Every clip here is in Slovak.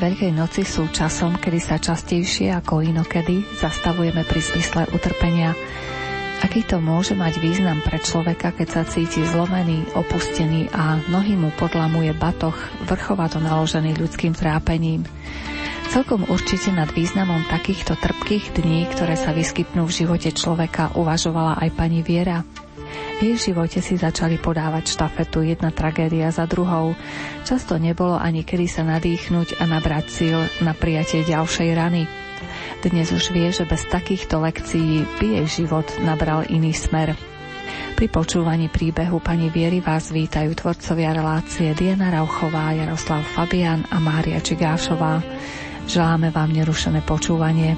Veľkej noci sú časom, kedy sa častejšie ako inokedy zastavujeme pri zmysle utrpenia. Aký to môže mať význam pre človeka, keď sa cíti zlomený, opustený a nohy mu podlamuje batoh, vrchovato naložený ľudským trápením. Celkom určite nad významom takýchto trpkých dní, ktoré sa vyskytnú v živote človeka, uvažovala aj pani Viera. Jej živote si začali podávať štafetu jedna tragédia za druhou. Často nebolo ani kedy sa nadýchnuť a nabrať síl na prijatie ďalšej rany. Dnes už vie, že bez takýchto lekcií by jej život nabral iný smer. Pri počúvaní príbehu pani Viery vás vítajú tvorcovia relácie Diana Rauchová, Jaroslav Fabian a Mária Čigášová. Želáme vám nerušené počúvanie.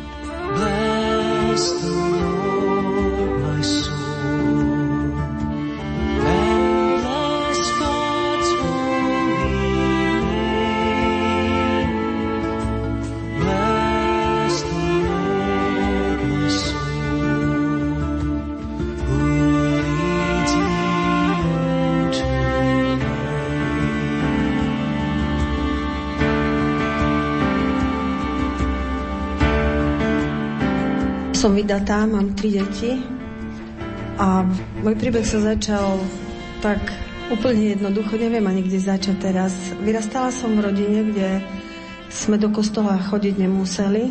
Bless vydatá, mám tri deti a môj príbeh sa začal tak úplne jednoducho, neviem ani kde začať teraz. Vyrastala som v rodine, kde sme do kostola chodiť nemuseli.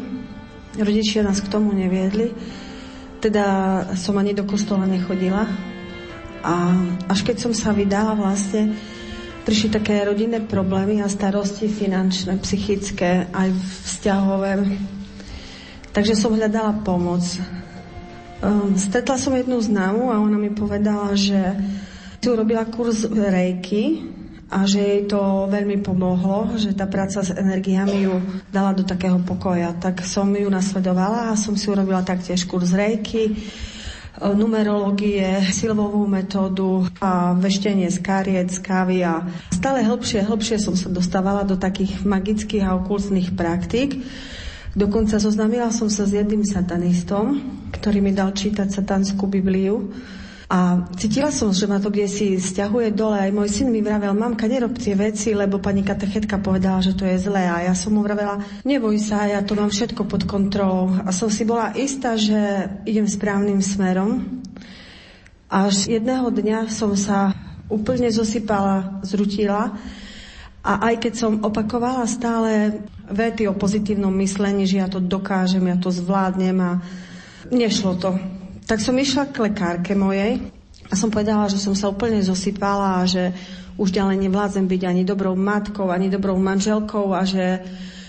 Rodičia nás k tomu neviedli. Teda som ani do kostola nechodila. A až keď som sa vydala vlastne, prišli také rodinné problémy a starosti finančné, psychické, aj vzťahové Takže som hľadala pomoc. Um, stretla som jednu známu a ona mi povedala, že si urobila kurz rejky a že jej to veľmi pomohlo, že tá práca s energiami ju dala do takého pokoja. Tak som ju nasledovala a som si urobila taktiež kurz rejky, um, numerológie, silovú metódu a veštenie z kariet, z kávy a stále hlbšie, hlbšie som sa dostávala do takých magických a okultných praktík. Dokonca zoznámila som sa s jedným satanistom, ktorý mi dal čítať satanskú Bibliu. A cítila som, že ma to kde si stiahuje dole. Aj môj syn mi vravel, mamka, nerob tie veci, lebo pani katechetka povedala, že to je zlé. A ja som mu vravela, neboj sa, ja to mám všetko pod kontrolou. A som si bola istá, že idem správnym smerom. Až jedného dňa som sa úplne zosypala, zrutila a aj keď som opakovala stále vety o pozitívnom myslení, že ja to dokážem, ja to zvládnem a nešlo to. Tak som išla k lekárke mojej a som povedala, že som sa úplne zosypala a že už ďalej nevládzem byť ani dobrou matkou, ani dobrou manželkou a že,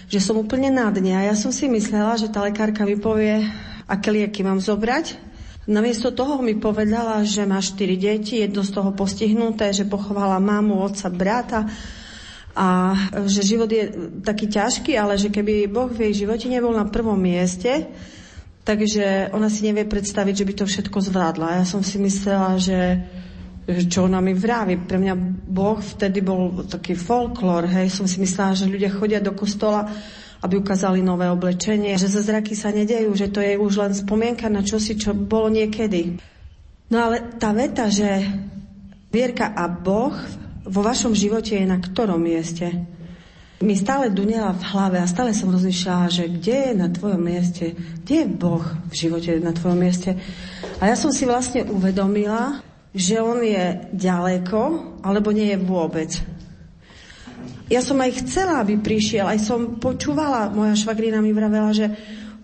že som úplne na dne. A ja som si myslela, že tá lekárka mi povie, aké lieky mám zobrať. Namiesto toho mi povedala, že má štyri deti, jedno z toho postihnuté, že pochovala mamu, otca, brata a že život je taký ťažký, ale že keby Boh v jej živote nebol na prvom mieste, takže ona si nevie predstaviť, že by to všetko zvládla. Ja som si myslela, že čo ona mi vraví. Pre mňa Boh vtedy bol taký folklór, hej. Som si myslela, že ľudia chodia do kostola, aby ukázali nové oblečenie, že zázraky sa nedejú, že to je už len spomienka na čosi, čo bolo niekedy. No ale tá veta, že vierka a Boh vo vašom živote je na ktorom mieste? Mi stále dunela v hlave a stále som rozmýšľala, že kde je na tvojom mieste, kde je Boh v živote na tvojom mieste. A ja som si vlastne uvedomila, že On je ďaleko, alebo nie je vôbec. Ja som aj chcela, aby prišiel, aj som počúvala, moja švagrina mi vravela, že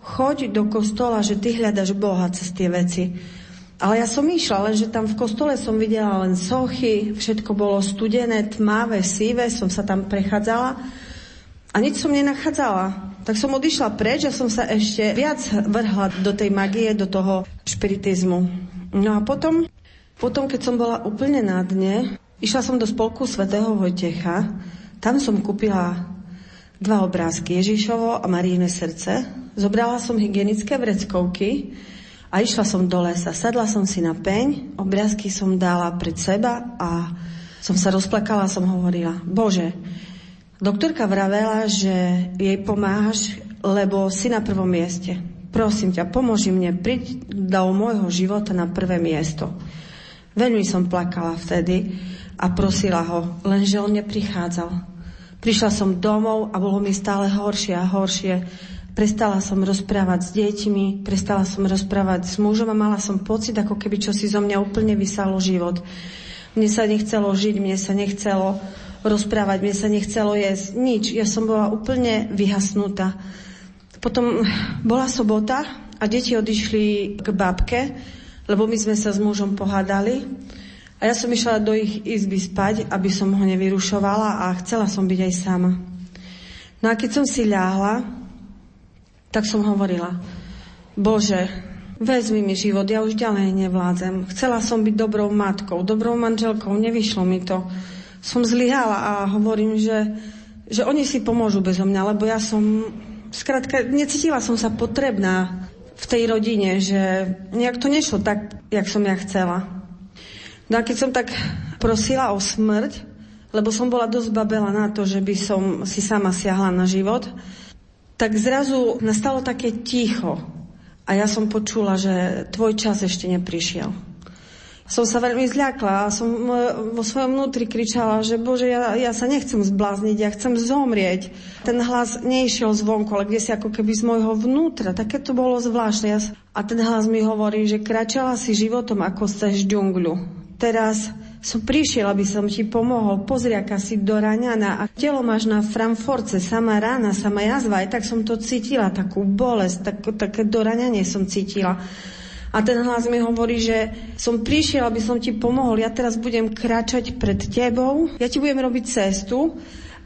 choď do kostola, že ty hľadaš Boha cez tie veci. Ale ja som išla, lenže tam v kostole som videla len sochy, všetko bolo studené, tmavé, síve, som sa tam prechádzala a nič som nenachádzala. Tak som odišla preč a som sa ešte viac vrhla do tej magie, do toho špiritizmu. No a potom, potom keď som bola úplne na dne, išla som do spolku svätého Vojtecha, tam som kúpila dva obrázky, Ježišovo a Maríne srdce. Zobrala som hygienické vreckovky, a išla som do lesa, sadla som si na peň, obrázky som dala pred seba a som sa rozplakala a som hovorila, Bože, doktorka vravela, že jej pomáhaš, lebo si na prvom mieste. Prosím ťa, pomôži mne, príď do môjho života na prvé miesto. Veľmi som plakala vtedy a prosila ho, lenže on neprichádzal. Prišla som domov a bolo mi stále horšie a horšie. Prestala som rozprávať s deťmi, prestala som rozprávať s mužom a mala som pocit, ako keby čo si zo mňa úplne vysalo život. Mne sa nechcelo žiť, mne sa nechcelo rozprávať, mne sa nechcelo jesť, nič. Ja som bola úplne vyhasnutá. Potom bola sobota a deti odišli k babke, lebo my sme sa s mužom pohádali. A ja som išla do ich izby spať, aby som ho nevyrušovala a chcela som byť aj sama. No a keď som si ľahla, tak som hovorila, Bože, vezmi mi život, ja už ďalej nevládzem. Chcela som byť dobrou matkou, dobrou manželkou, nevyšlo mi to. Som zlyhala a hovorím, že, že oni si pomôžu bezo mňa, lebo ja som, skrátka, necítila som sa potrebná v tej rodine, že nejak to nešlo tak, jak som ja chcela. No a keď som tak prosila o smrť, lebo som bola dosť babela na to, že by som si sama siahla na život, tak zrazu nastalo také ticho. A ja som počula, že tvoj čas ešte neprišiel. Som sa veľmi zľakla a som vo svojom vnútri kričala, že Bože, ja, ja sa nechcem zblázniť, ja chcem zomrieť. Ten hlas neišiel zvonku, ale kde si ako keby z môjho vnútra. Také to bolo zvláštne. A ten hlas mi hovorí, že kračala si životom ako cez džungľu. Teraz som prišiel, aby som ti pomohol. Pozri, aká si doraňaná a telo máš na framforce, sama rána, sama jazva. Aj tak som to cítila, takú bolesť, tak, také doraňanie som cítila. A ten hlas mi hovorí, že som prišiel, aby som ti pomohol. Ja teraz budem kráčať pred tebou, ja ti budem robiť cestu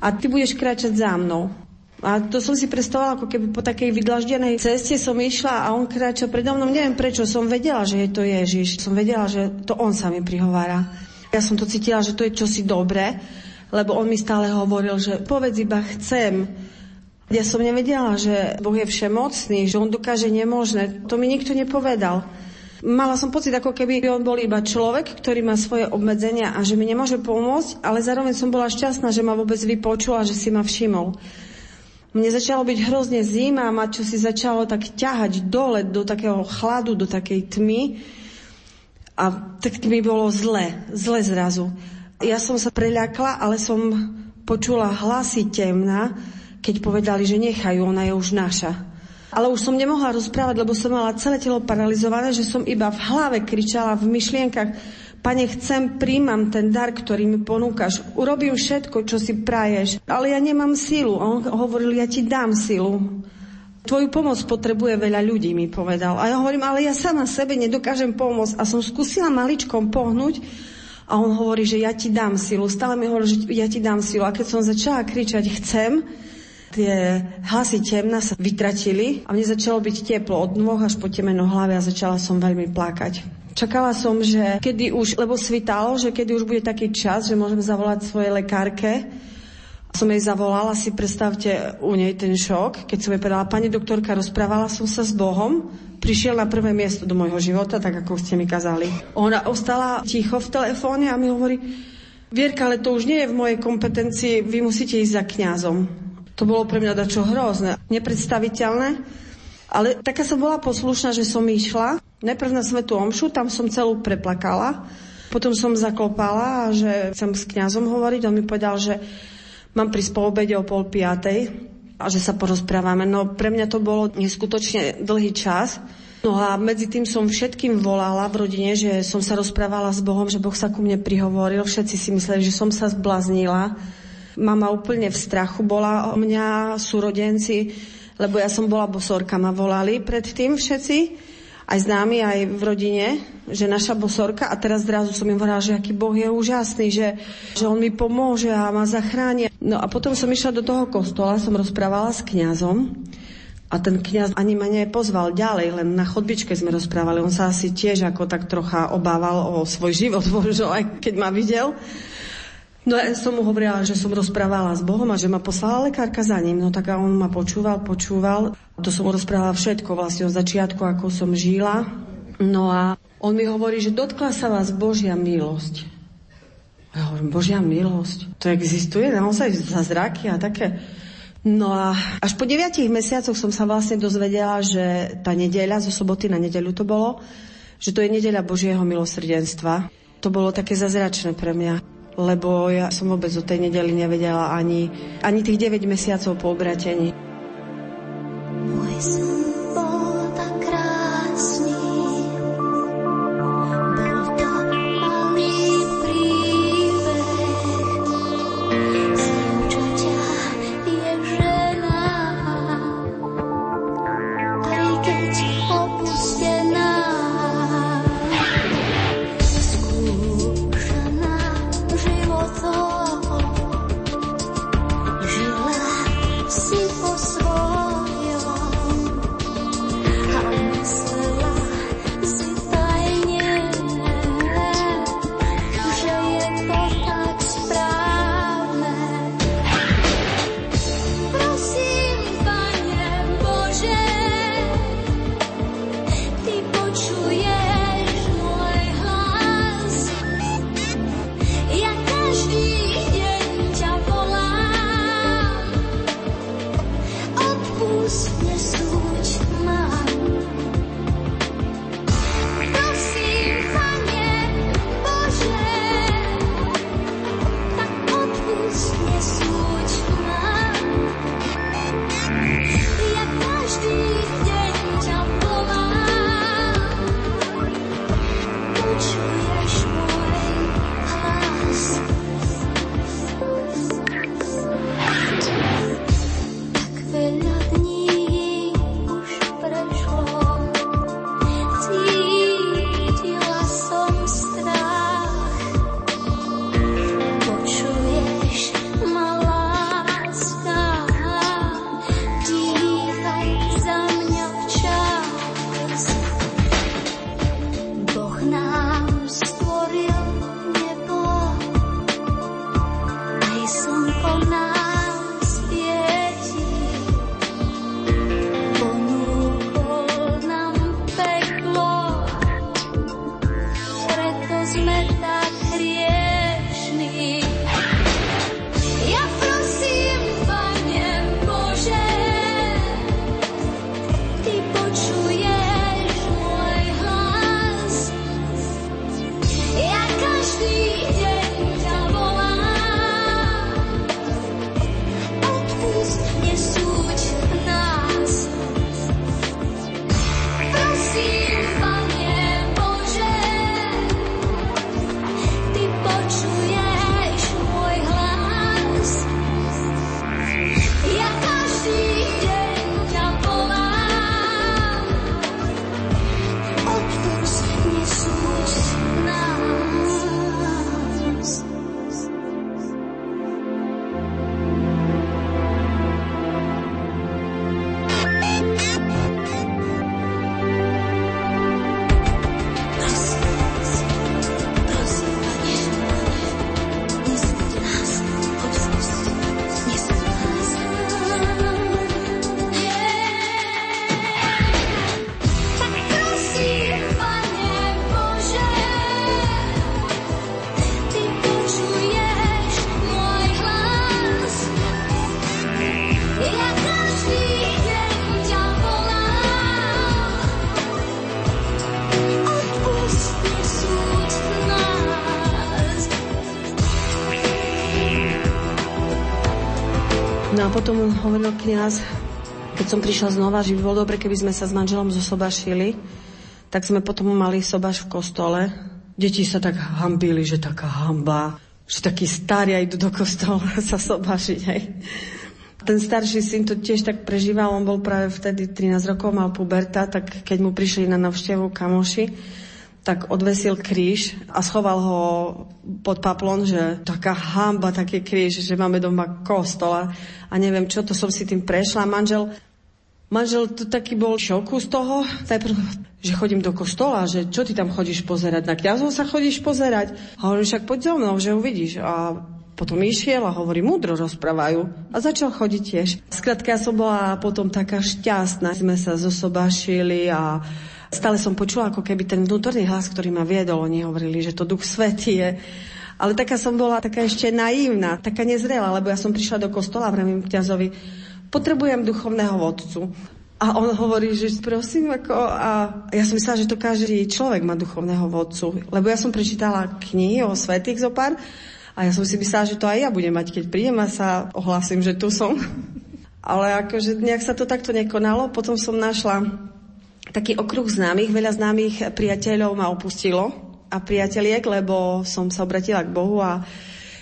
a ty budeš kráčať za mnou. A to som si predstavovala, ako keby po takej vydlaždenej ceste som išla a on kráča predo mnou. Neviem prečo, som vedela, že je to Ježiš. Som vedela, že to on sa mi prihovára. Ja som to cítila, že to je čosi dobré, lebo on mi stále hovoril, že povedz iba chcem. Ja som nevedela, že Boh je všemocný, že on dokáže nemožné. To mi nikto nepovedal. Mala som pocit, ako keby on bol iba človek, ktorý má svoje obmedzenia a že mi nemôže pomôcť, ale zároveň som bola šťastná, že ma vôbec vypočul a že si ma všimol. Mne začalo byť hrozne zima a ma čo si začalo tak ťahať dole do takého chladu, do takej tmy. A tak mi bolo zle, zle zrazu. Ja som sa preľakla, ale som počula hlasy temna, keď povedali, že nechajú, ona je už naša. Ale už som nemohla rozprávať, lebo som mala celé telo paralizované, že som iba v hlave kričala v myšlienkach, Pane, chcem, príjmam ten dar, ktorý mi ponúkaš. Urobím všetko, čo si praješ, ale ja nemám sílu. On hovoril, ja ti dám sílu. Tvoju pomoc potrebuje veľa ľudí, mi povedal. A ja hovorím, ale ja sama sebe nedokážem pomôcť. A som skúsila maličkom pohnúť a on hovorí, že ja ti dám silu. Stále mi hovorí, že ja ti dám silu. A keď som začala kričať chcem, tie hlasy temna sa vytratili a mne začalo byť teplo od nôh až po temeno hlavy a začala som veľmi plakať. Čakala som, že kedy už, lebo svitalo, že kedy už bude taký čas, že môžem zavolať svojej lekárke, som jej zavolala, si predstavte u nej ten šok, keď som jej povedala, pani doktorka, rozprávala som sa s Bohom, prišiel na prvé miesto do môjho života, tak ako ste mi kazali. Ona ostala ticho v telefóne a mi hovorí, Vierka, ale to už nie je v mojej kompetencii, vy musíte ísť za kňazom. To bolo pre mňa dačo hrozné, nepredstaviteľné, ale taká som bola poslušná, že som išla, najprv na Svetu Omšu, tam som celú preplakala, potom som zaklopala, že chcem s kňazom hovoriť, on mi povedal, že mám prísť po obede o pol piatej a že sa porozprávame. No pre mňa to bolo neskutočne dlhý čas. No a medzi tým som všetkým volala v rodine, že som sa rozprávala s Bohom, že Boh sa ku mne prihovoril. Všetci si mysleli, že som sa zblaznila. Mama úplne v strachu bola o mňa, súrodenci, lebo ja som bola bosorka, ma volali predtým všetci aj známi, aj v rodine, že naša bosorka, a teraz zrazu som im hovorila, že aký Boh je úžasný, že, že on mi pomôže a ma zachráni. No a potom som išla do toho kostola, som rozprávala s kňazom a ten kňaz ani ma nepozval ďalej, len na chodbičke sme rozprávali. On sa asi tiež ako tak trocha obával o svoj život, možno aj keď ma videl. No ja som mu hovorila, že som rozprávala s Bohom a že ma poslala lekárka za ním. No tak a on ma počúval, počúval. To som mu rozprávala všetko vlastne od začiatku, ako som žila. No a on mi hovorí, že dotkla sa vás Božia milosť. Ja hovorím, Božia milosť, to existuje naozaj zraky a také. No a až po 9 mesiacoch som sa vlastne dozvedela, že tá nedeľa, zo soboty na nedeľu to bolo, že to je nedeľa Božieho milosrdenstva. To bolo také zazračné pre mňa, lebo ja som vôbec o tej nedeli nevedela ani, ani tých 9 mesiacov po obratení. Môj change. Potom hovoril kniaz, keď som prišla znova, že by bolo dobre, keby sme sa s manželom zosobašili, tak sme potom mali sobaš v kostole. Deti sa tak hambili, že taká hamba, že takí starí idú do kostola sa sobašiť. Hej. Ten starší syn to tiež tak prežíval, on bol práve vtedy 13 rokov, mal puberta, tak keď mu prišli na navštevu kamoši, tak odvesil kríž a schoval ho pod paplon, že taká hamba, taký kríž, že máme doma kostola a neviem čo, to som si tým prešla. Manžel, manžel to taký bol šoku z toho, najprv, že chodím do kostola, že čo ty tam chodíš pozerať, na kňazov sa chodíš pozerať. A hovorím, však poď za mnou, že uvidíš. A potom išiel a hovorí, múdro rozprávajú. A začal chodiť tiež. Skrátka, ja som bola potom taká šťastná. Sme sa zosobášili a Stále som počula ako keby ten vnútorný hlas, ktorý ma viedol. Oni hovorili, že to duch svetý je. Ale taká som bola taká ešte naivná, taká nezrela, lebo ja som prišla do kostola a vravím kňazovi, potrebujem duchovného vodcu. A on hovorí, že prosím, ako, a ja som myslela, že to každý človek má duchovného vodcu, lebo ja som prečítala knihy o svetých zopár a ja som si myslela, že to aj ja budem mať, keď príjem a sa ohlásim, že tu som. Ale akože nejak sa to takto nekonalo. Potom som našla taký okruh známych, veľa známych priateľov ma opustilo a priateliek, lebo som sa obratila k Bohu a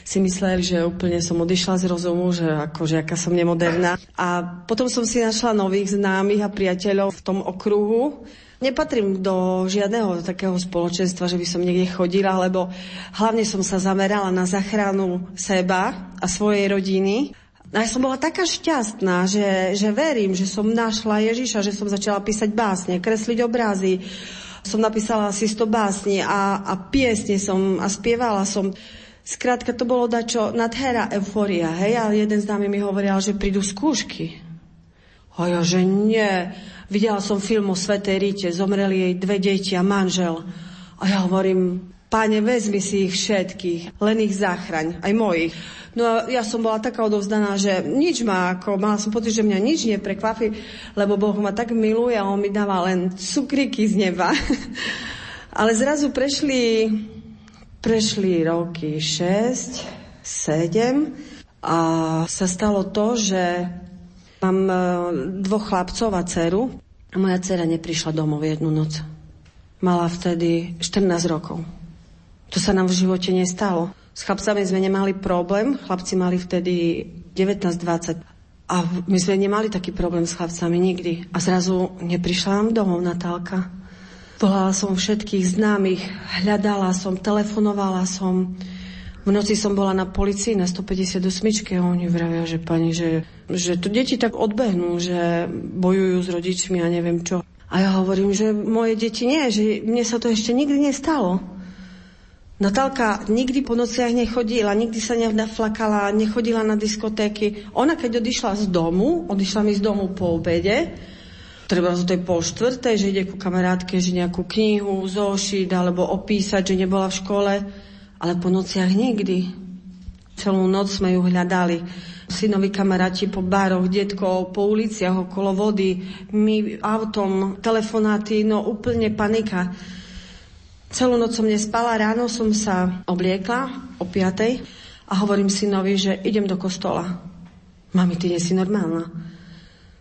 si mysleli, že úplne som odišla z rozumu, že akože aká som nemoderná. A potom som si našla nových známych a priateľov v tom okruhu. Nepatrím do žiadneho takého spoločenstva, že by som niekde chodila, lebo hlavne som sa zamerala na zachranu seba a svojej rodiny. A ja som bola taká šťastná, že, že verím, že som našla Ježiša, že som začala písať básne, kresliť obrazy. Som napísala asi 100 básni a, a piesne som a spievala som. Skrátka, to bolo dačo nadhera euforia, hej, a jeden z nami mi hovoril, že prídu skúšky. A ja, že nie. Videla som film o Svetej Rite, zomreli jej dve deti a manžel. A ja hovorím, páne, vezmi si ich všetkých, len ich zachraň, aj mojich. No a ja som bola taká odovzdaná, že nič ma, ako mala som pocit, že mňa nič neprekvapí, lebo Boh ma tak miluje a On mi dáva len cukriky z neba. Ale zrazu prešli Prešli roky 6, 7 a sa stalo to, že mám e, dvoch chlapcov a dceru moja dcera neprišla domov jednu noc. Mala vtedy 14 rokov. To sa nám v živote nestalo. S chlapcami sme nemali problém, chlapci mali vtedy 19-20 a my sme nemali taký problém s chlapcami nikdy. A zrazu neprišla nám domov Natálka. Volala som všetkých známych, hľadala som, telefonovala som. V noci som bola na policii na 158 a oni vravia, že pani, že, že to deti tak odbehnú, že bojujú s rodičmi a neviem čo. A ja hovorím, že moje deti nie, že mne sa to ešte nikdy nestalo. Natálka nikdy po nociach nechodila, nikdy sa nenaflakala, nechodila na diskotéky. Ona keď odišla z domu, odišla mi z domu po obede, treba zo tej pol štvrtej, že ide ku kamarátke, že nejakú knihu, zošiť alebo opísať, že nebola v škole, ale po nociach nikdy. Celú noc sme ju hľadali. Synovi kamaráti po baroch, detkov, po uliciach okolo vody, my autom, telefonáty, no úplne panika. Celú noc som nespala, ráno som sa obliekla o piatej a hovorím synovi, že idem do kostola. Mami, ty nie si normálna.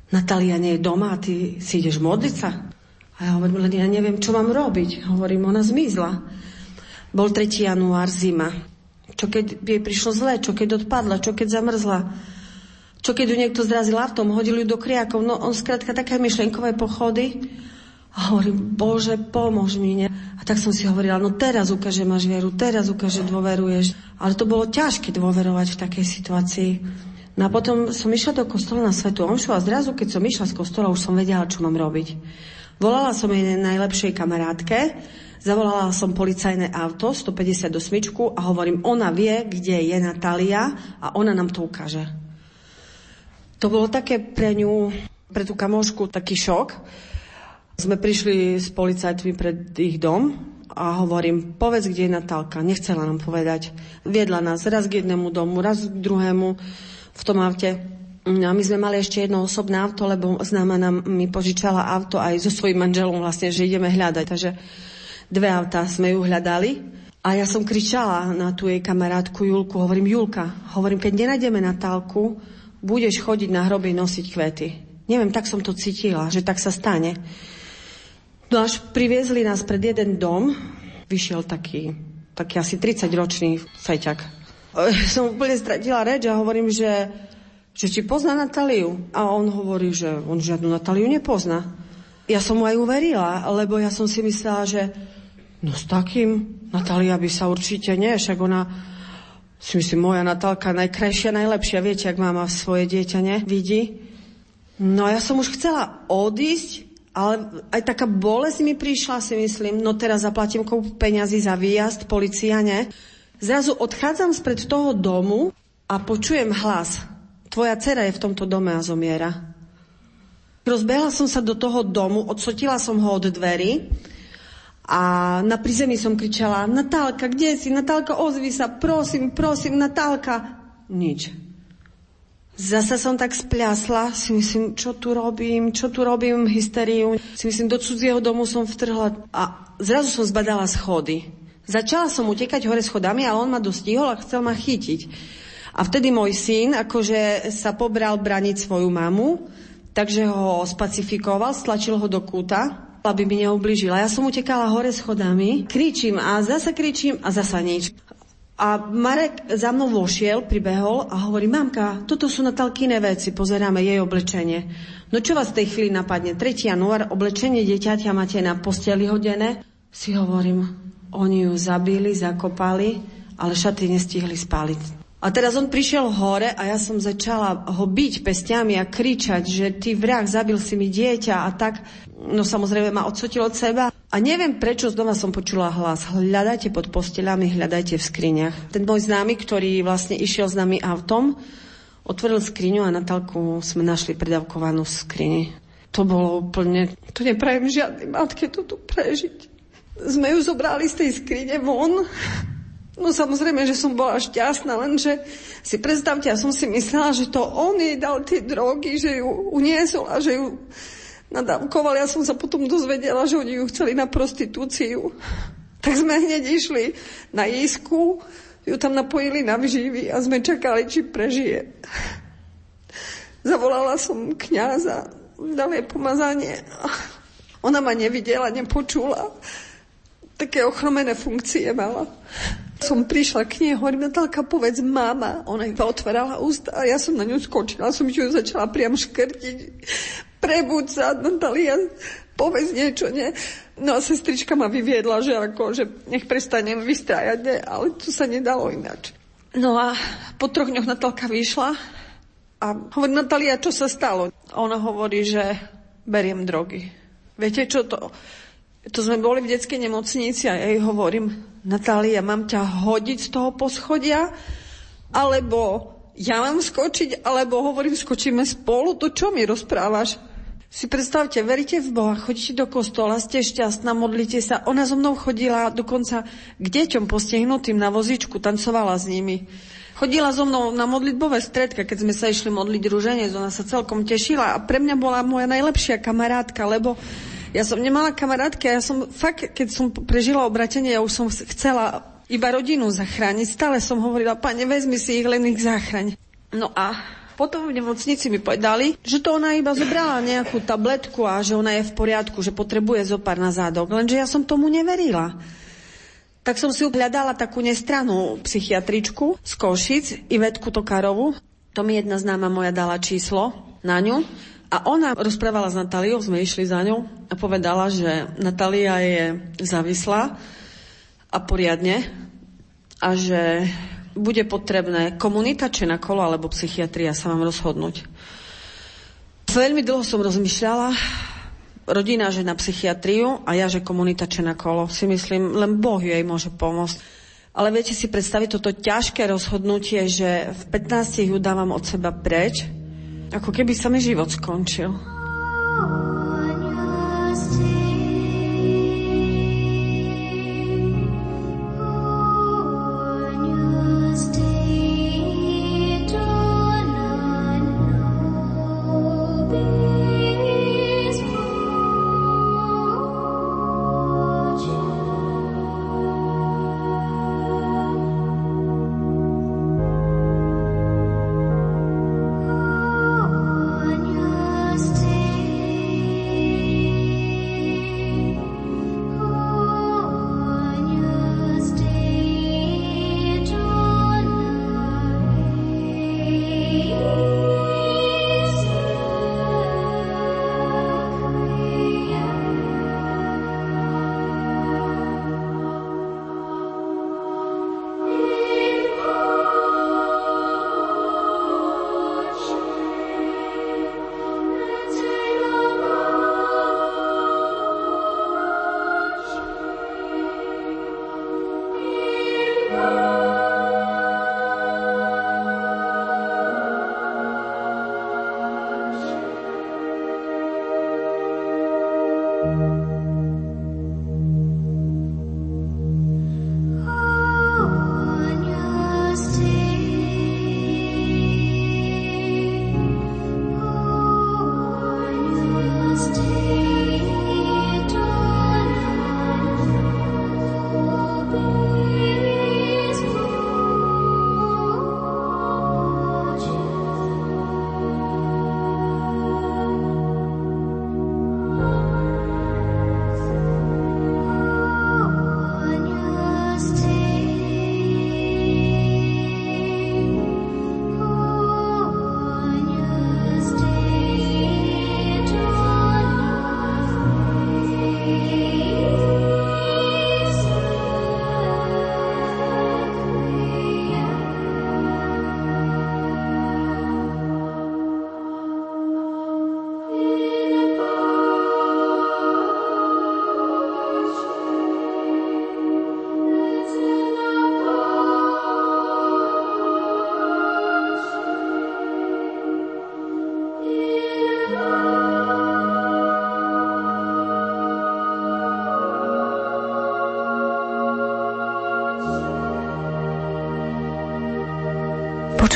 Natália nie je doma a ty si ideš modliť sa? A ja hovorím, len ja neviem, čo mám robiť. Hovorím, ona zmizla. Bol 3. január, zima. Čo keď jej prišlo zle, čo keď odpadla, čo keď zamrzla. Čo keď ju niekto zrazil autom, hodil ju do kriakov. No on skrátka také myšlenkové pochody. A hovorím, Bože, pomôž mi. Ne? A tak som si hovorila, no teraz ukáže máš vieru, teraz ukáže dôveruješ. Ale to bolo ťažké dôverovať v takej situácii. No a potom som išla do kostola na Svetu Omšu a zrazu, keď som išla z kostola, už som vedela, čo mám robiť. Volala som jej najlepšej kamarátke, zavolala som policajné auto 158 a hovorím, ona vie, kde je Natália a ona nám to ukáže. To bolo také pre ňu, pre tú kamošku, taký šok. Sme prišli s policajtmi pred ich dom a hovorím, povedz, kde je Natálka. Nechcela nám povedať. Viedla nás raz k jednému domu, raz k druhému v tom aute. No a my sme mali ešte jedno osobné auto, lebo známa nám mi požičala auto aj so svojím manželom vlastne, že ideme hľadať. Takže dve autá sme ju hľadali. A ja som kričala na tú jej kamarátku Julku, hovorím, Julka, hovorím, keď nenájdeme Natálku, budeš chodiť na hroby nosiť kvety. Neviem, tak som to cítila, že tak sa stane. No až priviezli nás pred jeden dom, vyšiel taký, taký asi 30-ročný feťak som úplne stratila reč a hovorím, že, že či pozná Natáliu. A on hovorí, že on žiadnu Natáliu nepozná. Ja som mu aj uverila, lebo ja som si myslela, že no s takým Natália by sa určite nie, však ona si myslím, moja Natálka najkrajšia, najlepšia, viete, ak máma svoje dieťa, ne? Vidí. No a ja som už chcela odísť, ale aj taká bolesť mi prišla, si myslím, no teraz zaplatím koup peňazí za výjazd, policia, ne? Zrazu odchádzam spred toho domu a počujem hlas. Tvoja dcera je v tomto dome a zomiera. Rozbehla som sa do toho domu, odsotila som ho od dverí a na prízemí som kričala Natálka, kde si? Natálka, ozvi sa, prosím, prosím, Natálka. Nič. Zasa som tak spľasla, si myslím, čo tu robím, čo tu robím, hysteriu. Si myslím, do cudzieho domu som vtrhla a zrazu som zbadala schody. Začala som utekať hore schodami, ale on ma dostihol a chcel ma chytiť. A vtedy môj syn akože sa pobral braniť svoju mamu, takže ho spacifikoval, stlačil ho do kúta, aby mi neublížila. Ja som utekala hore schodami, kričím a zasa kričím a zasa nič. A Marek za mnou vošiel, pribehol a hovorí, mamka, toto sú Natalkine veci, pozeráme jej oblečenie. No čo vás v tej chvíli napadne? 3. január, oblečenie dieťaťa máte na posteli hodené? Si hovorím, oni ju zabili, zakopali, ale šaty nestihli spáliť. A teraz on prišiel hore a ja som začala ho byť pestiami a kričať, že ty vrah, zabil si mi dieťa a tak. No samozrejme ma odsotil od seba. A neviem prečo z doma som počula hlas. Hľadajte pod posteľami, hľadajte v skriniach. Ten môj známy, ktorý vlastne išiel s nami autom, otvoril skriňu a Natálku sme našli predavkovanú v skrini. To bolo úplne... To neprajem žiadnej matke to tu prežiť. Sme ju zobrali z tej skrine von. No samozrejme, že som bola šťastná, lenže si predstavte, ja som si myslela, že to on jej dal tie drogy, že ju uniesol a že ju nadávkoval. Ja som sa potom dozvedela, že oni ju chceli na prostitúciu. Tak sme hneď išli na jízku, ju tam napojili na vživy a sme čakali, či prežije. Zavolala som kňaza, dal jej pomazanie. Ona ma nevidela, nepočula. Také ochromené funkcie mala. Som prišla k nej, hovorím, Natálka, povedz mama. Ona iba otvárala ústa a ja som na ňu skočila, som ju začala priam škrtiť prebud sa, Natalia, povedz niečo, nie? No a sestrička ma vyviedla, že ako, že nech prestanem vystrájať, nie? ale to sa nedalo ináč. No a po troch dňoch Natálka vyšla a hovorí, Natalia, čo sa stalo? Ona hovorí, že beriem drogy. Viete čo to? To sme boli v detskej nemocnici a ja jej hovorím, Natália, mám ťa hodiť z toho poschodia, alebo ja mám skočiť, alebo hovorím, skočíme spolu, to čo mi rozprávaš? Si predstavte, veríte v Boha, chodíte do kostola, ste šťastná, modlite sa. Ona so mnou chodila dokonca k deťom postihnutým na vozičku, tancovala s nimi. Chodila so mnou na modlitbové stredka, keď sme sa išli modliť rúženec, ona sa celkom tešila a pre mňa bola moja najlepšia kamarátka, lebo ja som nemala kamarátky a ja som fakt, keď som prežila obratenie, ja už som chcela iba rodinu zachrániť. Stále som hovorila, pane, vezmi si ich, len ich zachraň. No a potom v nemocnici mi povedali, že to ona iba zobrala nejakú tabletku a že ona je v poriadku, že potrebuje zopár na zádok. Lenže ja som tomu neverila. Tak som si hľadala takú nestranú psychiatričku z Košic, Ivetku Tokarovu. To mi jedna známa moja dala číslo na ňu. A ona rozprávala s Natáliou, sme išli za ňou a povedala, že Natália je závislá a poriadne a že bude potrebné komunita, či na kolo, alebo psychiatria sa mám rozhodnúť. Veľmi dlho som rozmýšľala, rodina, že na psychiatriu a ja, že komunita, či na kolo. Si myslím, len Boh jej môže pomôcť. Ale viete si predstaviť toto ťažké rozhodnutie, že v 15 ju dávam od seba preč, ako keby sa mi život skončil.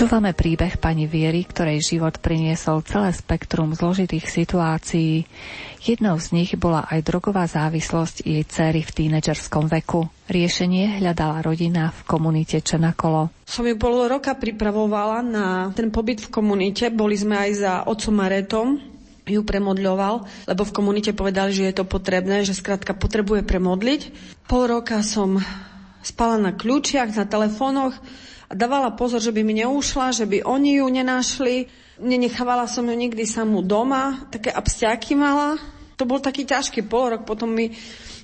Počúvame príbeh pani Viery, ktorej život priniesol celé spektrum zložitých situácií. Jednou z nich bola aj drogová závislosť jej cery v tínedžerskom veku. Riešenie hľadala rodina v komunite Čenakolo. Som ju pol roka pripravovala na ten pobyt v komunite. Boli sme aj za otcom Maretom, ju premodľoval, lebo v komunite povedali, že je to potrebné, že skrátka potrebuje premodliť. Pol roka som spala na kľúčiach, na telefónoch, dávala pozor, že by mi neušla, že by oni ju nenašli. Nenechávala som ju nikdy samú doma, také abstiaky mala. To bol taký ťažký pol rok, potom mi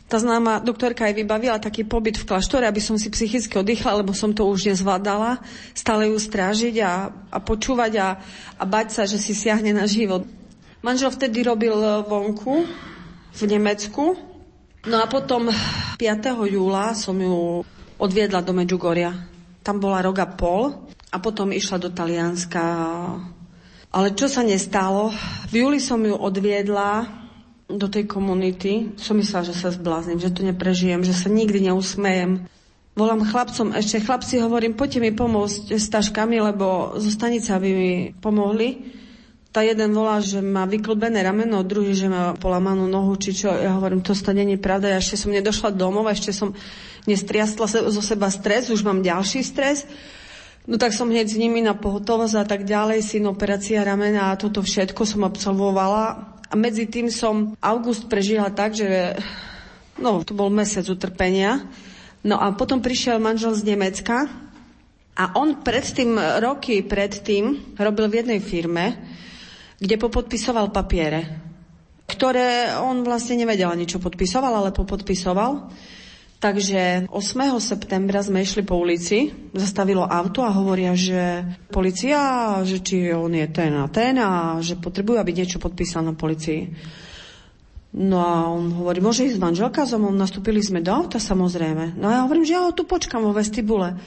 tá známa doktorka aj vybavila taký pobyt v kláštore, aby som si psychicky oddychla, lebo som to už nezvládala. Stále ju strážiť a, a počúvať a, a bať sa, že si siahne na život. Manžel vtedy robil vonku v Nemecku. No a potom 5. júla som ju odviedla do Medžugoria tam bola roga pol a potom išla do Talianska. Ale čo sa nestalo? V júli som ju odviedla do tej komunity. Som myslela, že sa zbláznim, že to neprežijem, že sa nikdy neusmejem. Volám chlapcom, ešte chlapci hovorím, poďte mi pomôcť s taškami, lebo zo stanice by mi pomohli. Tá jeden volá, že má vyklbené rameno, druhý, že má polamanú nohu, či čo. Ja hovorím, to sta není pravda, ja ešte som nedošla domov, ešte som nestriastla zo seba stres, už mám ďalší stres. No tak som hneď s nimi na pohotovosť a tak ďalej, syn operácia ramena a toto všetko som absolvovala. A medzi tým som august prežila tak, že no, to bol mesiac utrpenia. No a potom prišiel manžel z Nemecka a on predtým, roky predtým robil v jednej firme, kde popodpisoval papiere, ktoré on vlastne nevedel ani, čo podpisoval, ale popodpisoval. Takže 8. septembra sme išli po ulici, zastavilo auto a hovoria, že policia, že či on je ten a ten a že potrebujú, aby niečo podpísal na policii. No a on hovorí, môže ísť manželka so mnou? Nastúpili sme do auta, samozrejme. No a ja hovorím, že ja ho tu počkam vo vestibule.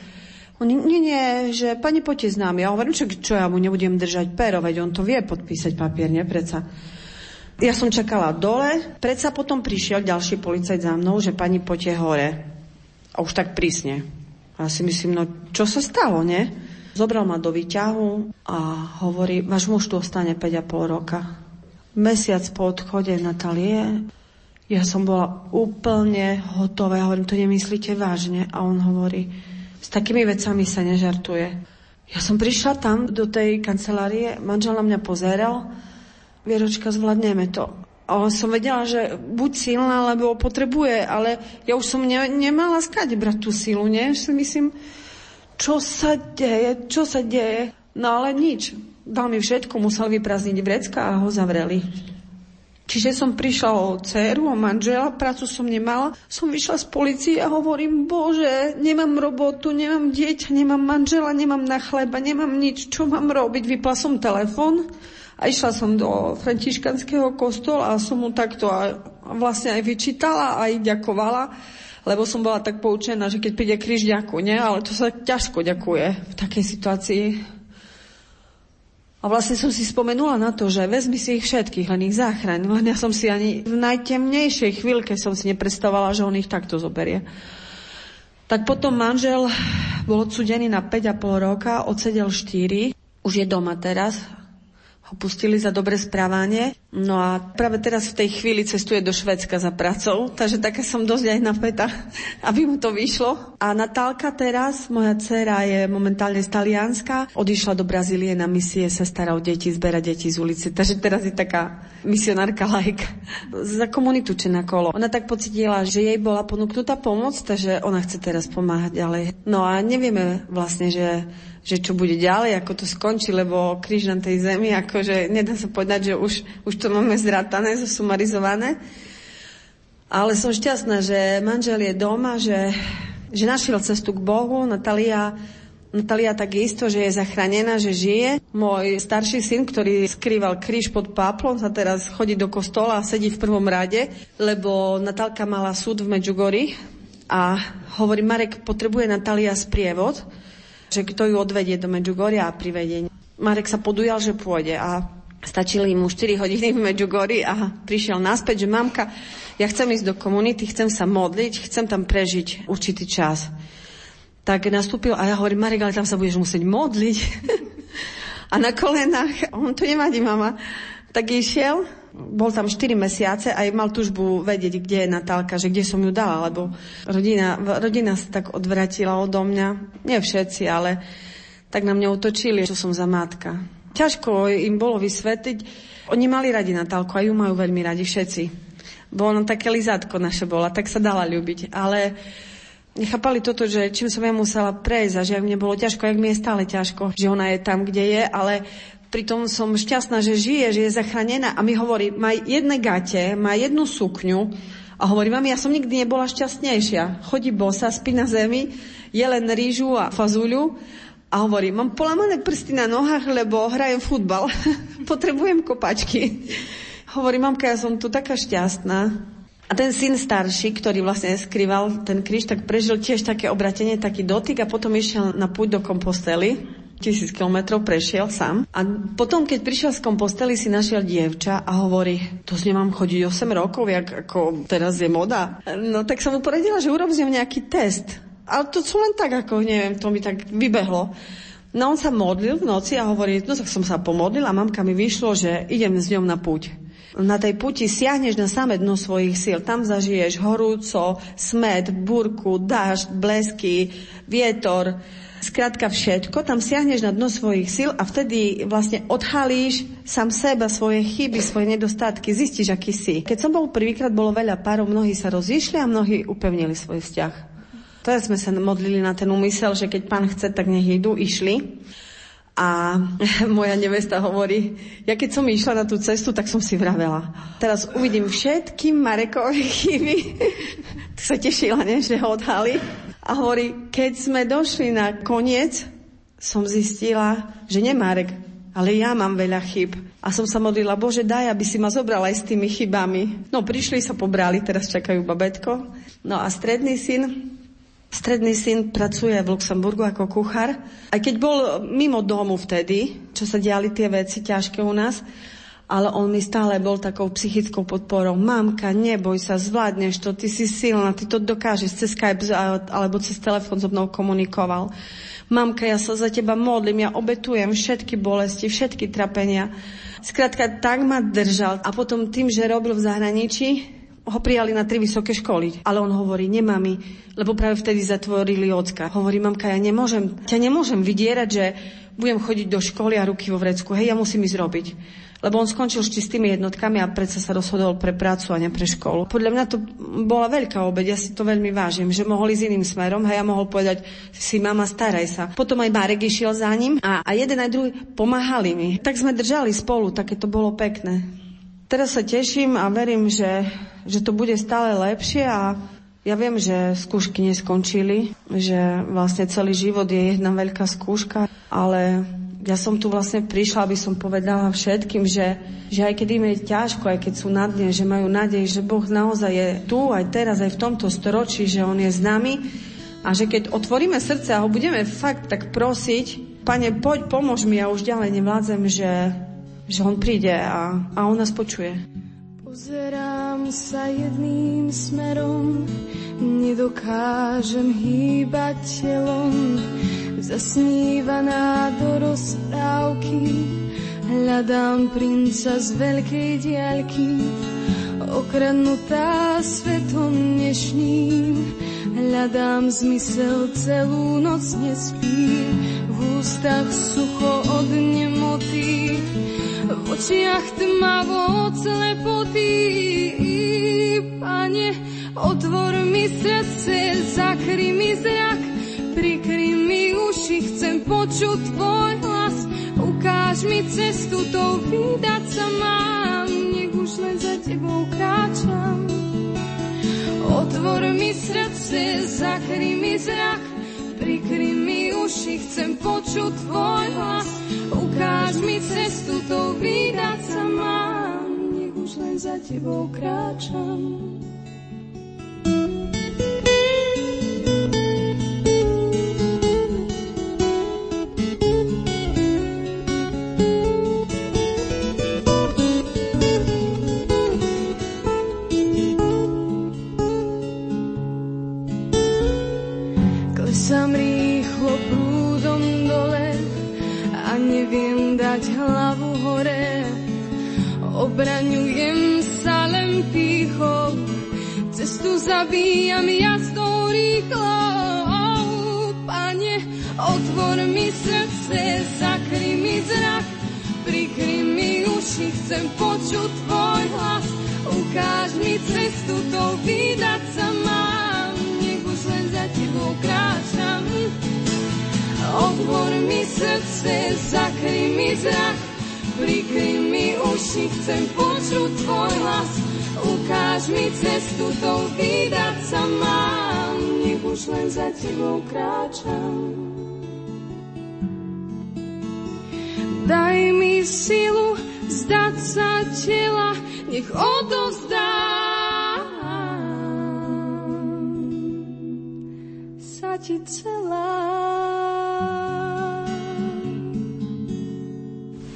On, nie, nie, že pani poďte s nami. Ja hovorím, čo, čo ja mu nebudem držať pero, veď on to vie podpísať papier, nie predsa. Ja som čakala dole, predsa potom prišiel ďalší policajt za mnou, že pani poďte hore. A už tak prísne. A si myslím, no čo sa stalo, nie? Zobral ma do výťahu a hovorí, váš muž tu ostane 5,5 roka. Mesiac po odchode Natálie ja som bola úplne hotová. Ja hovorím, to nemyslíte vážne? A on hovorí, s takými vecami sa nežartuje. Ja som prišla tam do tej kancelárie, manžel na mňa pozeral Vieročka, zvládneme to. Ale som vedela, že buď silná, lebo potrebuje, ale ja už som ne, nemala skať brať tú silu, nie? Si myslím, čo sa deje, čo sa deje. No ale nič. Dal mi všetko, musel vyprázdniť vrecka a ho zavreli. Čiže som prišla o dceru, o manžela, prácu som nemala. Som vyšla z policie a hovorím, bože, nemám robotu, nemám dieťa, nemám manžela, nemám na chleba, nemám nič, čo mám robiť? Vypla som telefon a išla som do františkanského kostola a som mu takto a vlastne aj vyčítala, aj ďakovala, lebo som bola tak poučená, že keď príde kríž, ďakuj, nie? Ale to sa ťažko ďakuje v takej situácii. A vlastne som si spomenula na to, že vezmi si ich všetkých, len ich záchraň. Len ja som si ani v najtemnejšej chvíľke som si nepredstavovala, že on ich takto zoberie. Tak potom manžel bol odsudený na 5,5 roka, odsedel 4, už je doma teraz, ho pustili za dobre správanie. No a práve teraz v tej chvíli cestuje do Švedska za pracou, takže taká som dosť aj napätá, aby mu to vyšlo. A Natálka teraz, moja dcera je momentálne z Talianska, odišla do Brazílie na misie, sa stará o deti, zbera deti z ulice, takže teraz je taká misionárka like za komunitu kolo. Ona tak pocitila, že jej bola ponúknutá pomoc, takže ona chce teraz pomáhať ďalej. No a nevieme vlastne, že že čo bude ďalej, ako to skončí, lebo kríž na tej zemi, akože nedá sa povedať, že už, už to máme zratané, zosumarizované. Ale som šťastná, že manžel je doma, že, že našiel cestu k Bohu. Natalia, Natalia tak isto, že je zachránená, že žije. Môj starší syn, ktorý skrýval kríž pod páplom, sa teraz chodí do kostola a sedí v prvom rade, lebo Natálka mala súd v Medžugori a hovorí, Marek, potrebuje Natália sprievod že kto ju odvedie do Medjugorja a privedie. Marek sa podujal, že pôjde a stačili mu 4 hodiny v Medjugorji a prišiel naspäť, že mamka, ja chcem ísť do komunity, chcem sa modliť, chcem tam prežiť určitý čas. tak nastúpil a ja hovorím, Marek, ale tam sa budeš musieť modliť. a na kolenách, on to nevadí, mama, tak išiel, bol tam 4 mesiace a mal tužbu vedieť, kde je Natálka, že kde som ju dala, lebo rodina, rodina sa tak odvratila odo mňa. Nie všetci, ale tak na mňa utočili, čo som za matka. Ťažko im bolo vysvetliť. Oni mali radi Natálku a ju majú veľmi radi všetci. Bo ona také lizátko naše bola, tak sa dala ľúbiť. Ale nechápali toto, že čím som ja musela prejsť a že mne bolo ťažko, jak mi je stále ťažko, že ona je tam, kde je, ale pritom som šťastná, že žije, že je zachránená a mi hovorí, má jedné gate, má jednu sukňu a hovorí, mami, ja som nikdy nebola šťastnejšia. Chodí bosa, spí na zemi, je len rýžu a fazuľu a hovorí, mám polamané prsty na nohách, lebo hrajem futbal. Potrebujem kopačky. Hovorí, mamka, ja som tu taká šťastná. A ten syn starší, ktorý vlastne skrýval ten kríž, tak prežil tiež také obratenie, taký dotyk a potom išiel na púť do Kompostely. Tisíc kilometrov prešiel sám. A potom, keď prišiel z Kompostely, si našiel dievča a hovorí, to s nemám chodiť 8 rokov, jak ako teraz je moda. No tak som mu poradila, že urobím nejaký test. Ale to sú len tak, ako neviem, to mi tak vybehlo. No on sa modlil v noci a hovorí, no tak som sa pomodlil a mamka mi vyšlo, že idem s ňou na púť na tej puti siahneš na samé dno svojich síl. Tam zažiješ horúco, smet, burku, dážď, blesky, vietor, Skrátka všetko, tam siahneš na dno svojich síl a vtedy vlastne odhalíš sám seba, svoje chyby, svoje nedostatky, zistíš, aký si. Keď som bol prvýkrát, bolo veľa párov, mnohí sa rozišli a mnohí upevnili svoj vzťah. Teraz sme sa modlili na ten úmysel, že keď pán chce, tak nech idú, išli. A moja nevesta hovorí, ja keď som išla na tú cestu, tak som si vravela. Teraz uvidím všetky Marekové chyby. tak sa tešila, ne, že ho odhali. A hovorí, keď sme došli na koniec, som zistila, že nie Marek, ale ja mám veľa chyb. A som sa modlila, Bože, daj, aby si ma zobral aj s tými chybami. No, prišli sa pobrali, teraz čakajú babetko. No a stredný syn Stredný syn pracuje v Luxemburgu ako kuchár. Aj keď bol mimo domu vtedy, čo sa diali tie veci ťažké u nás, ale on mi stále bol takou psychickou podporou. Mamka, neboj sa, zvládneš to, ty si silná, ty to dokážeš cez Skype alebo cez telefón so mnou komunikoval. Mamka, ja sa za teba modlím, ja obetujem všetky bolesti, všetky trapenia. Skrátka, tak ma držal. A potom tým, že robil v zahraničí, ho prijali na tri vysoké školy. Ale on hovorí, nemami, lebo práve vtedy zatvorili ocka. Hovorí, mamka, ja nemôžem, ťa nemôžem vydierať, že budem chodiť do školy a ruky vo vrecku. Hej, ja musím ísť robiť. Lebo on skončil s čistými jednotkami a predsa sa rozhodol pre prácu a ne pre školu. Podľa mňa to bola veľká obeď, ja si to veľmi vážim, že mohol ísť iným smerom, hej, ja mohol povedať si, mama, staraj sa. Potom aj Marek išiel za ním a, a jeden aj druhý pomáhali mi. Tak sme držali spolu, také to bolo pekné. Teraz sa teším a verím, že, že to bude stále lepšie a ja viem, že skúšky neskončili, že vlastne celý život je jedna veľká skúška, ale ja som tu vlastne prišla, aby som povedala všetkým, že, že aj keď im je ťažko, aj keď sú na dne, že majú nádej, že Boh naozaj je tu, aj teraz, aj v tomto storočí, že On je s nami a že keď otvoríme srdce a ho budeme fakt tak prosiť, Pane, poď, pomôž mi, ja už ďalej nevládzem, že že on príde a, a on nás počuje. Pozerám sa jedným smerom, nedokážem hýbať telom, zasnívaná do rozprávky, hľadám princa z veľkej diaľky, okradnutá svetom dnešným, hľadám zmysel, celú noc nespím, v ústach sucho od nemoty, v očiach tmavo od slepoty. Pane, otvor mi srdce, zakry mi zrak, prikry mi uši, chcem počuť tvoj hlas. Ukáž mi cestu, to vydať sa mám, nech už len za tebou kráčam. Otvor mi srdce, zakry mi zrak, prikry mi uši, chcem počuť tvoj hlas. Ukáž mi cestu, to vydať sa mám, nech už len za tebou kráčam. Zabíjam jazdou rýchlou. Pane, otvor mi srdce, zakry mi zrak, prikry mi uši, chcem počuť tvoj hlas. Ukáž mi cestu, to vydať sa mám, nech už len za tebou kráčam. Otvor mi srdce, zakry mi zrak, prikry mi uši, chcem počuť tvoj hlas. Ukáž mi cestu, to vydať sa mám, nech už len za tebou kráčam. Daj mi silu zdať sa tela, nech odozdám sa ti celá.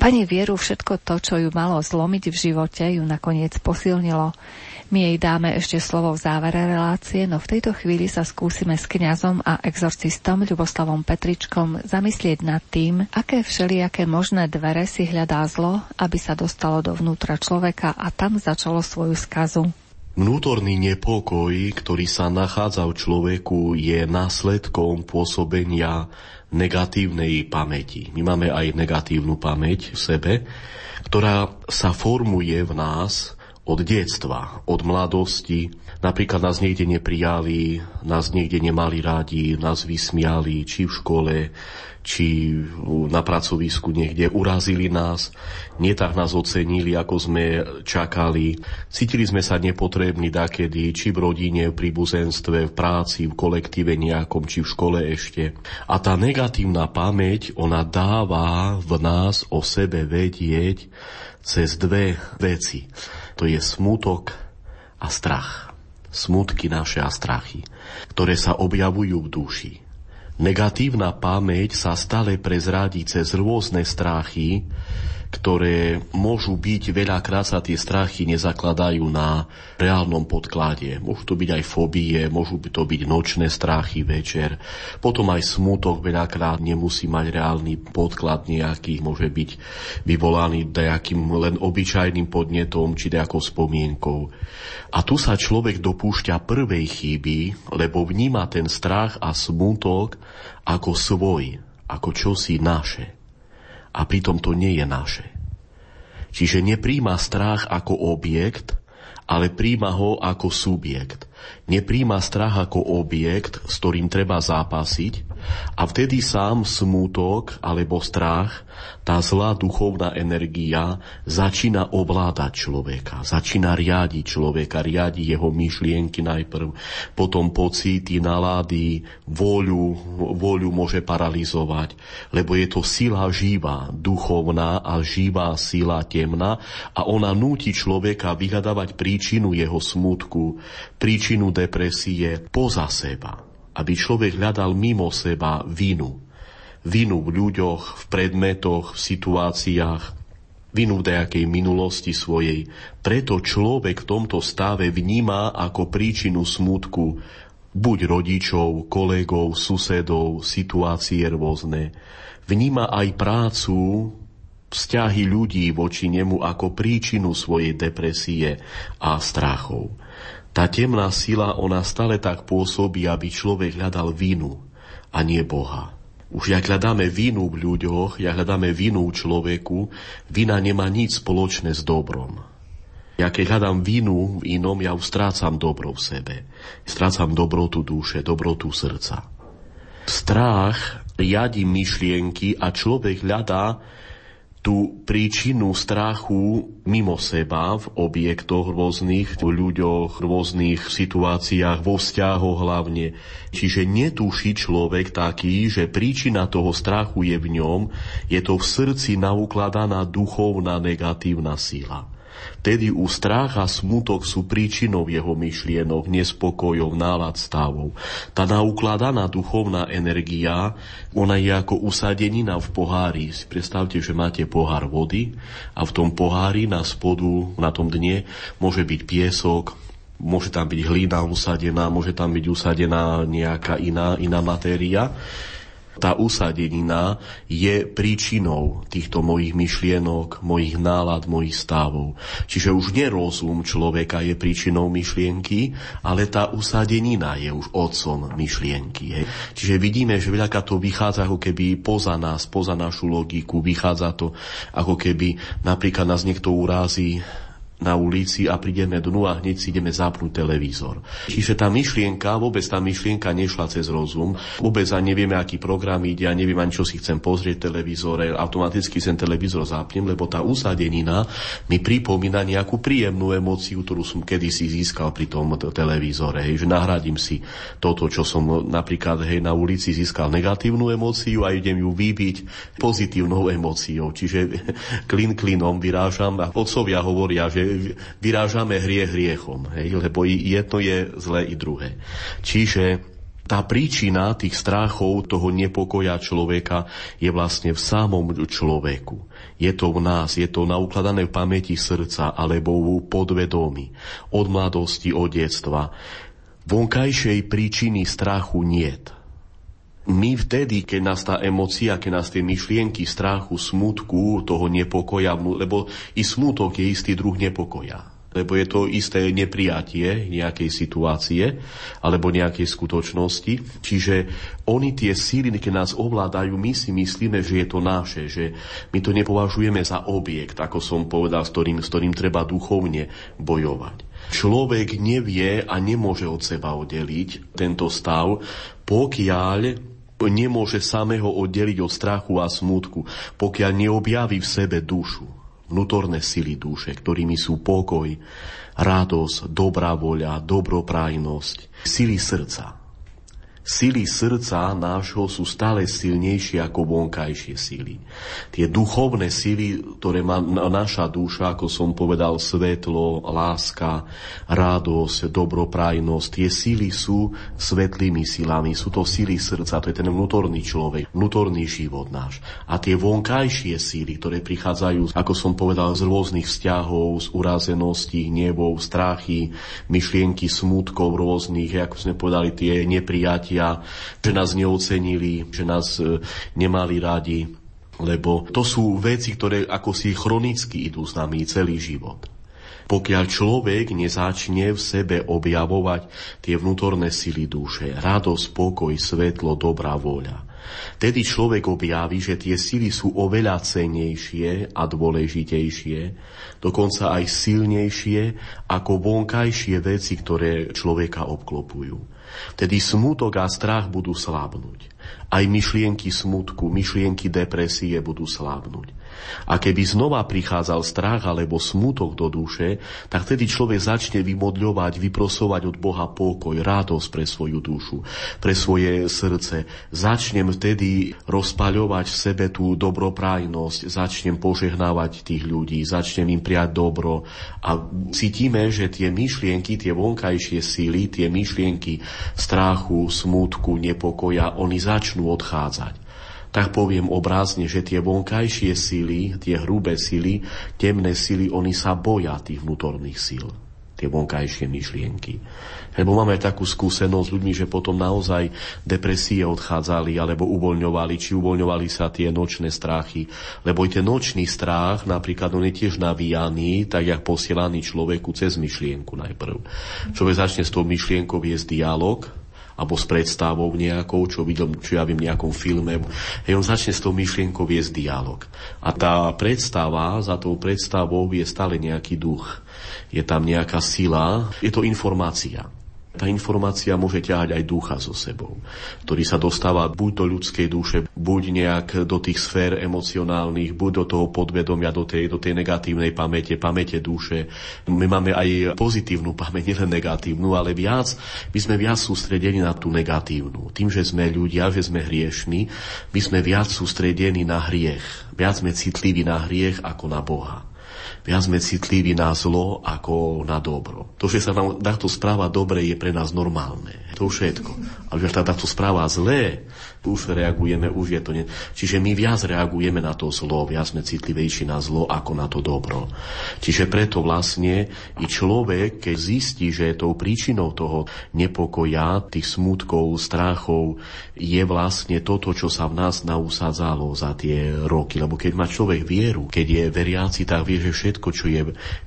Pani Vieru všetko to, čo ju malo zlomiť v živote, ju nakoniec posilnilo. My jej dáme ešte slovo v závere relácie, no v tejto chvíli sa skúsime s kňazom a exorcistom Ľuboslavom Petričkom zamyslieť nad tým, aké všelijaké možné dvere si hľadá zlo, aby sa dostalo dovnútra človeka a tam začalo svoju skazu. Vnútorný nepokoj, ktorý sa nachádza v človeku, je následkom pôsobenia negatívnej pamäti. My máme aj negatívnu pamäť v sebe, ktorá sa formuje v nás od detstva, od mladosti. Napríklad nás niekde neprijali, nás niekde nemali rádi, nás vysmiali, či v škole, či na pracovisku niekde urazili nás, nie nás ocenili, ako sme čakali. Cítili sme sa nepotrební dakedy, či v rodine, v príbuzenstve, v práci, v kolektíve nejakom, či v škole ešte. A tá negatívna pamäť, ona dáva v nás o sebe vedieť cez dve veci. To je smutok a strach. Smutky naše a strachy, ktoré sa objavujú v duši Negatívna pamäť sa stále prezradí cez rôzne strachy, ktoré môžu byť, veľakrát sa tie strachy nezakladajú na reálnom podklade. Môžu to byť aj fóbie, môžu to byť nočné strachy večer. Potom aj smutok veľakrát nemusí mať reálny podklad nejaký, môže byť vyvolaný nejakým len obyčajným podnetom či nejakou spomienkou. A tu sa človek dopúšťa prvej chyby, lebo vníma ten strach a smutok ako svoj, ako čosi naše a pritom to nie je naše. Čiže nepríjma strach ako objekt, ale príjma ho ako subjekt. Nepríjma strach ako objekt, s ktorým treba zápasiť a vtedy sám smútok alebo strach, tá zlá duchovná energia začína ovládať človeka, začína riadiť človeka, riadi jeho myšlienky najprv, potom pocity, nalady, voľu, voľu môže paralizovať, lebo je to sila živá, duchovná a živá sila temná a ona núti človeka vyhľadávať príčinu jeho smutku, príčinu depresie poza seba aby človek hľadal mimo seba vinu. Vinu v ľuďoch, v predmetoch, v situáciách, vinu v nejakej minulosti svojej. Preto človek v tomto stave vníma ako príčinu smutku buď rodičov, kolegov, susedov, situácie rôzne. Vníma aj prácu, vzťahy ľudí voči nemu ako príčinu svojej depresie a strachov. Tá temná sila, ona stále tak pôsobí, aby človek hľadal vinu a nie Boha. Už jak hľadáme vinu v ľuďoch, jak hľadáme vinu v človeku, vina nemá nič spoločné s dobrom. Ja keď hľadám vinu v inom, ja strácam dobro v sebe. Strácam dobrotu duše, dobrotu srdca. Strach riadi myšlienky a človek hľadá tú príčinu strachu mimo seba v objektoch rôznych, v ľuďoch, rôznych situáciách, vo vzťahoch hlavne. Čiže netuší človek taký, že príčina toho strachu je v ňom, je to v srdci naukladaná duchovná negatívna sila. Tedy u strach a smutok sú príčinou jeho myšlienok, nespokojov, nálad stavov. Tá naukladaná duchovná energia, ona je ako usadenina v pohári. Si predstavte, že máte pohár vody a v tom pohári na spodu, na tom dne, môže byť piesok, môže tam byť hlína usadená, môže tam byť usadená nejaká iná, iná matéria. Tá usadenina je príčinou týchto mojich myšlienok, mojich nálad, mojich stavov. Čiže už nerozum človeka je príčinou myšlienky, ale tá usadenina je už otcom myšlienky. Hej. Čiže vidíme, že veľaká to vychádza ako keby poza nás, poza našu logiku, vychádza to ako keby napríklad nás niekto urázi na ulici a prídeme dnu a hneď si ideme zapnúť televízor. Čiže tá myšlienka, vôbec tá myšlienka nešla cez rozum, vôbec ani nevieme, aký program ide, a neviem ani, čo si chcem pozrieť televízore, automaticky ten televízor zapnem, lebo tá usadenina mi pripomína nejakú príjemnú emóciu, ktorú som kedysi získal pri tom televízore, hej, že nahradím si toto, čo som napríklad hej, na ulici získal negatívnu emóciu a idem ju vybiť pozitívnou emóciou. Čiže klin klinom vyrážam a otcovia hovoria, že vyrážame hriech hriechom, hej, lebo jedno je zlé i druhé. Čiže tá príčina tých strachov, toho nepokoja človeka je vlastne v samom človeku. Je to v nás, je to naukladané v pamäti srdca alebo v podvedomí, od mladosti, od detstva. Vonkajšej príčiny strachu niet my vtedy, keď nás tá emocia, keď nás tie myšlienky strachu, smutku, toho nepokoja, lebo i smutok je istý druh nepokoja lebo je to isté neprijatie nejakej situácie alebo nejakej skutočnosti. Čiže oni tie síly, keď nás ovládajú, my si myslíme, že je to naše, že my to nepovažujeme za objekt, ako som povedal, s ktorým, s ktorým treba duchovne bojovať. Človek nevie a nemôže od seba oddeliť tento stav, pokiaľ nemôže samého oddeliť od strachu a smutku, pokiaľ neobjaví v sebe dušu, vnútorné sily duše, ktorými sú pokoj, radosť, dobrá voľa, dobroprajnosť, sily srdca. Sily srdca nášho sú stále silnejšie ako vonkajšie sily. Tie duchovné sily, ktoré má naša duša, ako som povedal, svetlo, láska, radosť, dobroprajnosť, tie sily sú svetlými silami, sú to sily srdca, to je ten vnútorný človek, vnútorný život náš. A tie vonkajšie síly, ktoré prichádzajú, ako som povedal, z rôznych vzťahov, z urazeností, hnevov, strachy, myšlienky, smutkov rôznych, ako sme povedali, tie neprijatia, cítia, že nás neocenili, že nás e, nemali radi, lebo to sú veci, ktoré ako si chronicky idú s nami celý život. Pokiaľ človek nezačne v sebe objavovať tie vnútorné sily duše, radosť, pokoj, svetlo, dobrá voľa, Tedy človek objaví, že tie sily sú oveľa cenejšie a dôležitejšie, dokonca aj silnejšie ako vonkajšie veci, ktoré človeka obklopujú. Tedy smutok a strach budú slábnuť. Aj myšlienky smutku, myšlienky depresie budú slábnuť. A keby znova prichádzal strach alebo smutok do duše, tak vtedy človek začne vymodľovať, vyprosovať od Boha pokoj, radosť pre svoju dušu, pre svoje srdce. Začnem vtedy rozpaľovať v sebe tú dobroprajnosť, začnem požehnávať tých ľudí, začnem im prijať dobro a cítime, že tie myšlienky, tie vonkajšie síly, tie myšlienky strachu, smutku, nepokoja, oni začnú odchádzať tak poviem obrázne, že tie vonkajšie síly, tie hrubé síly, temné síly, oni sa boja tých vnútorných síl tie vonkajšie myšlienky. Lebo máme takú skúsenosť s ľuďmi, že potom naozaj depresie odchádzali alebo uvoľňovali, či uvoľňovali sa tie nočné strachy. Lebo i ten nočný strach, napríklad on je tiež navíjaný, tak jak posielaný človeku cez myšlienku najprv. Človek začne s tou myšlienkou viesť dialog, alebo s predstavou nejakou, čo videl, čo ja viem, nejakom filme. Hej, on začne s tou myšlienkou viesť dialog. A tá predstava, za tou predstavou je stále nejaký duch. Je tam nejaká sila, je to informácia tá informácia môže ťahať aj ducha so sebou, ktorý sa dostáva buď do ľudskej duše, buď nejak do tých sfér emocionálnych, buď do toho podvedomia, do tej, do tej negatívnej pamäte, pamäte duše. My máme aj pozitívnu pamäť, nielen negatívnu, ale viac, my sme viac sústredení na tú negatívnu. Tým, že sme ľudia, že sme hriešni, my sme viac sústredení na hriech. Viac sme citliví na hriech ako na Boha. Viac sme citliví na zlo ako na dobro. To, že sa nám takto správa dobre, je pre nás normálne. To všetko. Ale že sa takto správa zlé, už reagujeme, už je to ne... Čiže my viac reagujeme na to zlo, viac sme citlivejší na zlo ako na to dobro. Čiže preto vlastne i človek, keď zistí, že je tou príčinou toho nepokoja, tých smutkov, strachov, je vlastne toto, čo sa v nás nausadzalo za tie roky. Lebo keď má človek vieru, keď je veriaci, tak vie, že všetko, čo je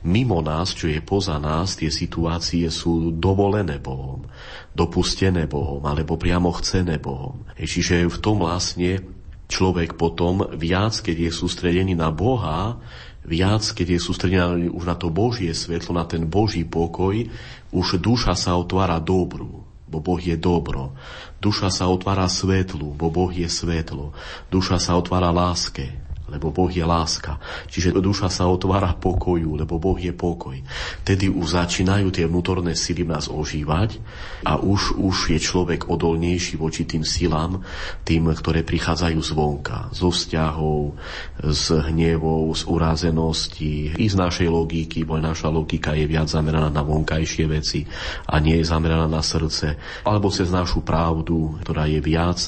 mimo nás, čo je poza nás, tie situácie sú dovolené Bohom dopustené Bohom, alebo priamo chcené Bohom. Čiže v tom vlastne človek potom viac, keď je sústredený na Boha, viac, keď je sústredený už na to Božie svetlo, na ten Boží pokoj, už duša sa otvára dobru, bo Boh je dobro. Duša sa otvára svetlu, bo Boh je svetlo. Duša sa otvára láske, lebo Boh je láska. Čiže duša sa otvára pokoju, lebo Boh je pokoj. Tedy už začínajú tie vnútorné sily v nás ožívať a už, už je človek odolnejší voči tým silám, tým, ktoré prichádzajú zvonka, zo vzťahov, z hnevov, z urazenosti, i z našej logiky, bo naša logika je viac zameraná na vonkajšie veci a nie je zameraná na srdce, alebo cez našu pravdu, ktorá je viac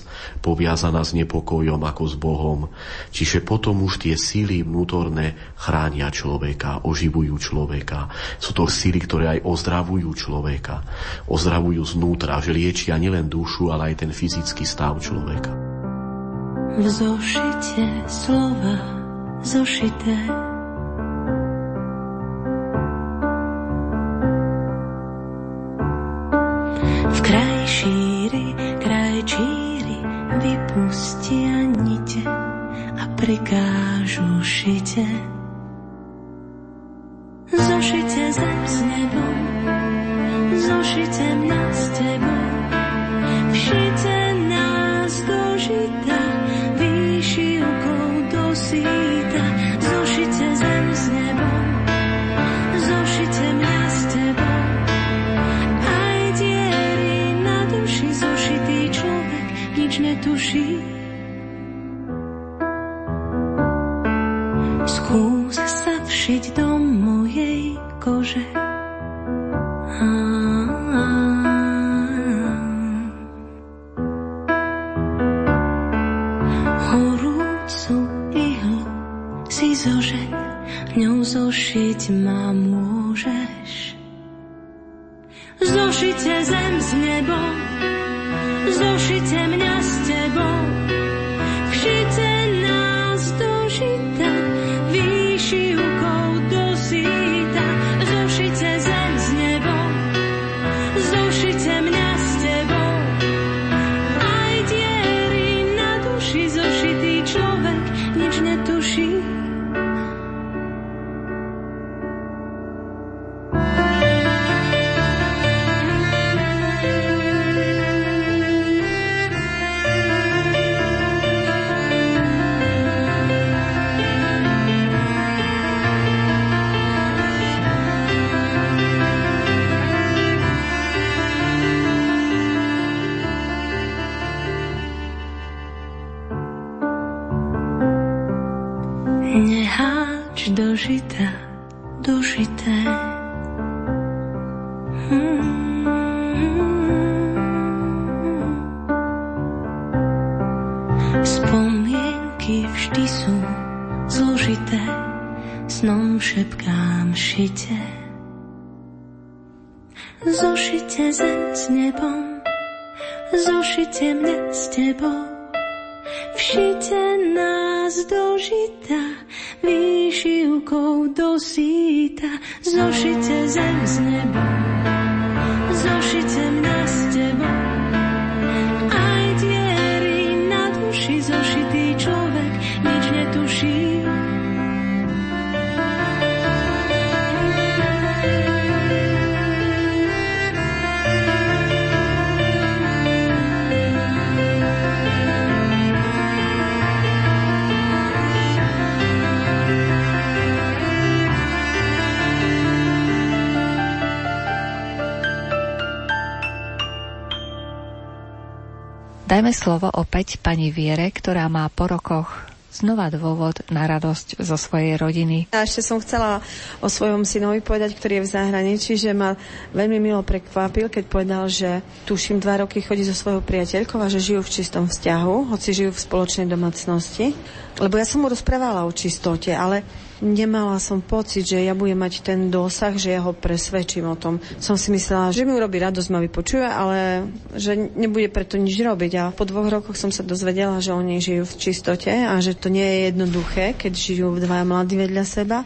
poviazaná s nepokojom ako s Bohom. Čiže potom potom už tie síly vnútorné chránia človeka, oživujú človeka. Sú to síly, ktoré aj ozdravujú človeka. Ozdravujú znútra, že liečia nielen dušu, ale aj ten fyzický stav človeka. V zošite slova zošité v kraj šíri, kraj číri vypustia nite prikážu šite. Zošite zem s nebom, zošite mňa s tebou, všite kože. Horúcu ihlu si zožeň, ňou zošiť ma môžeš. Zošite zem s nebom, zošite mňa s tebou, Dajme slovo opäť pani Viere, ktorá má po rokoch znova dôvod na radosť zo svojej rodiny. A ešte som chcela o svojom synovi povedať, ktorý je v zahraničí, že ma veľmi milo prekvapil, keď povedal, že tuším dva roky chodí so svojou priateľkou a že žijú v čistom vzťahu, hoci žijú v spoločnej domácnosti. Lebo ja som mu rozprávala o čistote, ale nemala som pocit, že ja budem mať ten dosah, že ja ho presvedčím o tom. Som si myslela, že mi urobí radosť, ma vypočuje, ale že nebude preto nič robiť. A po dvoch rokoch som sa dozvedela, že oni žijú v čistote a že to nie je jednoduché, keď žijú dvaja mladí vedľa seba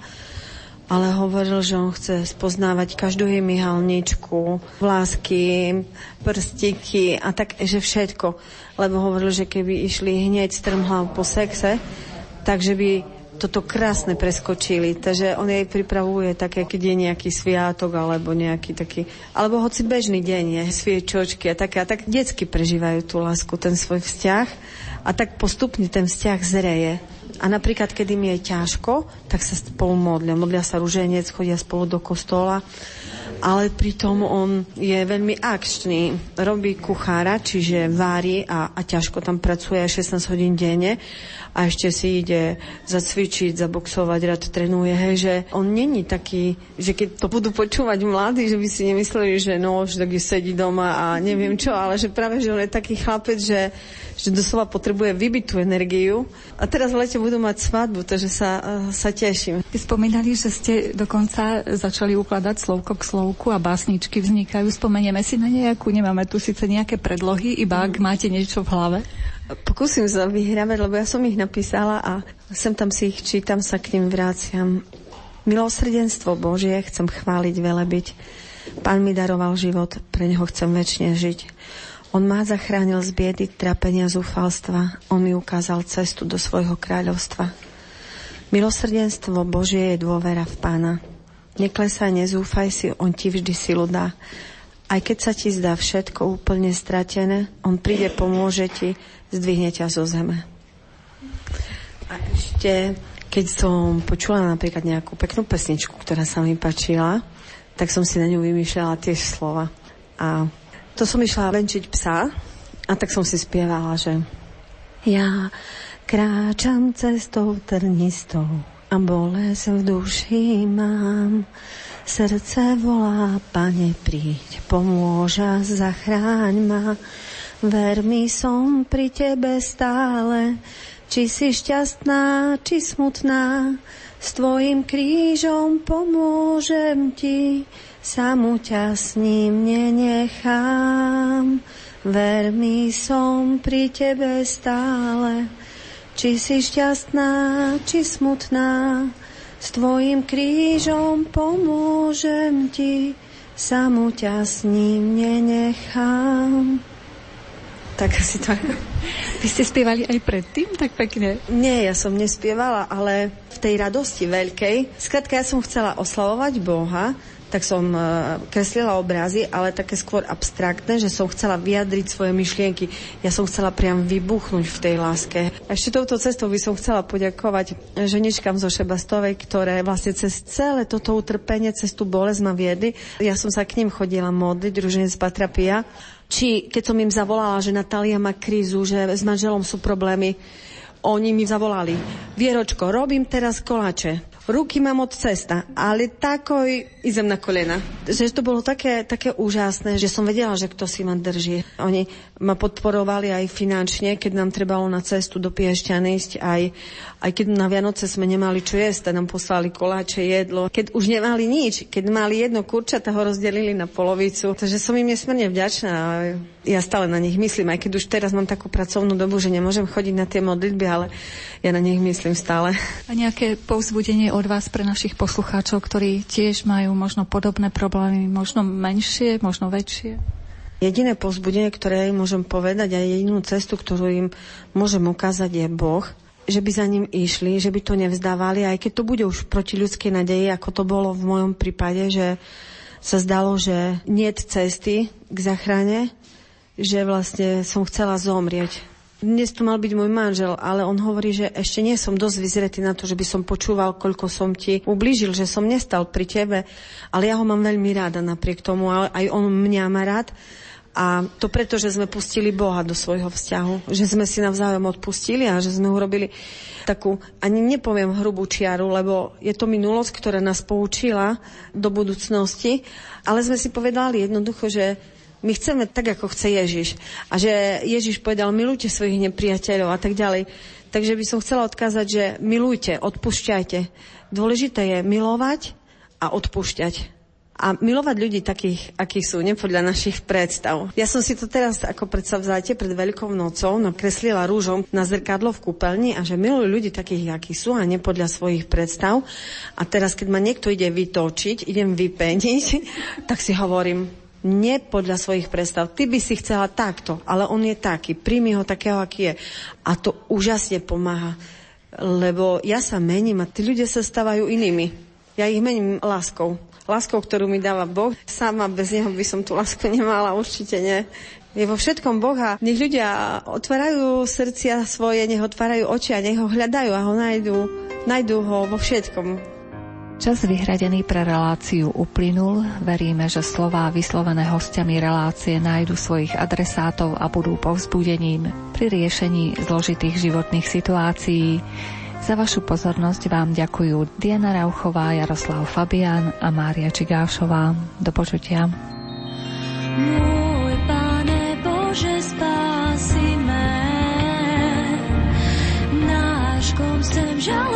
ale hovoril, že on chce spoznávať každú jej myhalničku, vlásky, prstiky a tak, že všetko. Lebo hovoril, že keby išli hneď strmhlav po sexe, takže by toto krásne preskočili. Takže on jej pripravuje také, keď je nejaký sviatok alebo nejaký taký, alebo hoci bežný deň je, sviečočky a také. A tak detsky prežívajú tú lásku, ten svoj vzťah a tak postupne ten vzťah zreje. A napríklad, keď im je ťažko, tak sa spolu modlia. Modlia sa ruženec, chodia spolu do kostola ale pritom on je veľmi akčný. Robí kuchára, čiže vári a, a ťažko tam pracuje 16 hodín denne a ešte si ide zacvičiť, zaboxovať, rád trénuje, hej, že on není taký, že keď to budú počúvať mladí, že by si nemysleli, že no, že taký sedí doma a neviem čo, ale že práve, že on je taký chlapec, že, že doslova potrebuje vybiť tú energiu. A teraz v lete budú mať svadbu, takže sa, sa teším. Ty spomínali, že ste dokonca začali ukladať slovko k slovku a básničky vznikajú. Spomenieme si na nejakú, nemáme tu síce nejaké predlohy, iba ak máte niečo v hlave. Pokúsim sa vyhrávať, lebo ja som ich napísala a sem tam si ich čítam, sa k ním vráciam. Milosrdenstvo Božie chcem chváliť, velebiť. Pán mi daroval život, pre neho chcem väčšine žiť. On ma zachránil z biedy, trapenia, zúfalstva. On mi ukázal cestu do svojho kráľovstva. Milosrdenstvo Božie je dôvera v Pána. Neklesaj, nezúfaj si, On ti vždy silu dá. Aj keď sa ti zdá všetko úplne stratené, On príde, pomôže ti, zdvihne ťa zo zeme. A ešte, keď som počula napríklad nejakú peknú pesničku, ktorá sa mi páčila, tak som si na ňu vymýšľala tiež slova. A to som išla venčiť psa a tak som si spievala, že ja kráčam cestou trnistou a bolesť v duši mám. Srdce volá, pane, príď, pomôža, zachráň ma. Ver mi, som pri tebe stále, či si šťastná, či smutná, s tvojim krížom pomôžem ti, samu ťa s ním nenechám. Ver mi, som pri tebe stále, či si šťastná, či smutná, s tvojim krížom pomôžem ti, samu ťa s ním nenechám. Tak asi tak. Vy ste spievali aj predtým tak pekne? Nie, ja som nespievala, ale v tej radosti veľkej. Skrátka, ja som chcela oslavovať Boha, tak som uh, kreslila obrazy, ale také skôr abstraktné, že som chcela vyjadriť svoje myšlienky. Ja som chcela priam vybuchnúť v tej láske. Ešte touto cestou by som chcela poďakovať ženičkám zo Šebastovej, ktoré vlastne cez celé toto utrpenie, cez tú bolesť ma viedli. Ja som sa k ním chodila modliť, druženec Patrapia či keď som im zavolala, že Natália má krízu, že s manželom sú problémy, oni mi zavolali, Vieročko, robím teraz koláče ruky mám od cesta, ale takoj idem na kolena. Že to bolo také, také úžasné, že som vedela, že kto si ma drží. Oni ma podporovali aj finančne, keď nám trebalo na cestu do Piešťany ísť, aj, aj keď na Vianoce sme nemali čo jesť, nám poslali koláče, jedlo. Keď už nemali nič, keď mali jedno kurča, ho rozdelili na polovicu. Takže som im nesmierne vďačná. Ja stále na nich myslím, aj keď už teraz mám takú pracovnú dobu, že nemôžem chodiť na tie modlitby, ale ja na nich myslím stále. A nejaké povzbudenie od vás pre našich poslucháčov, ktorí tiež majú možno podobné problémy, možno menšie, možno väčšie? Jediné povzbudenie, ktoré im môžem povedať a jedinú cestu, ktorú im môžem ukázať je Boh, že by za ním išli, že by to nevzdávali, aj keď to bude už proti ľudskej nadeji, ako to bolo v mojom prípade, že sa zdalo, že nie cesty k zachrane, že vlastne som chcela zomrieť dnes tu mal byť môj manžel, ale on hovorí, že ešte nie som dosť vyzretý na to, že by som počúval, koľko som ti ublížil, že som nestal pri tebe, ale ja ho mám veľmi rada napriek tomu, ale aj on mňa má rád. A to preto, že sme pustili Boha do svojho vzťahu. Že sme si navzájom odpustili a že sme urobili takú, ani nepoviem hrubú čiaru, lebo je to minulosť, ktorá nás poučila do budúcnosti, ale sme si povedali jednoducho, že my chceme tak, ako chce Ježiš. A že Ježiš povedal, milujte svojich nepriateľov a tak ďalej. Takže by som chcela odkázať, že milujte, odpúšťajte. Dôležité je milovať a odpúšťať a milovať ľudí takých, akí sú, nepodľa našich predstav. Ja som si to teraz ako predstavzáte pred Veľkou nocou nakreslila rúžom na zrkadlo v kúpeľni a že milujú ľudí takých, akí sú a nepodľa svojich predstav. A teraz, keď ma niekto ide vytočiť, idem vypeniť, tak si hovorím, nie podľa svojich predstav. Ty by si chcela takto, ale on je taký. Príjmi ho takého, aký je. A to úžasne pomáha. Lebo ja sa mením a tí ľudia sa stávajú inými. Ja ich mením láskou láskou, ktorú mi dáva Boh. Sama bez neho by som tú lásku nemala, určite nie. Je vo všetkom Boh a nech ľudia otvárajú srdcia svoje, nech otvárajú oči a nech ho hľadajú a ho nájdú, nájdú ho vo všetkom. Čas vyhradený pre reláciu uplynul. Veríme, že slová vyslovené hostiami relácie nájdu svojich adresátov a budú povzbudením pri riešení zložitých životných situácií. Za vašu pozornosť vám ďakujú Diana Rauchová, Jaroslav Fabian a Mária Čigášová. Do počutia. Môj Pane Bože, spási me, náš kom sem žalúval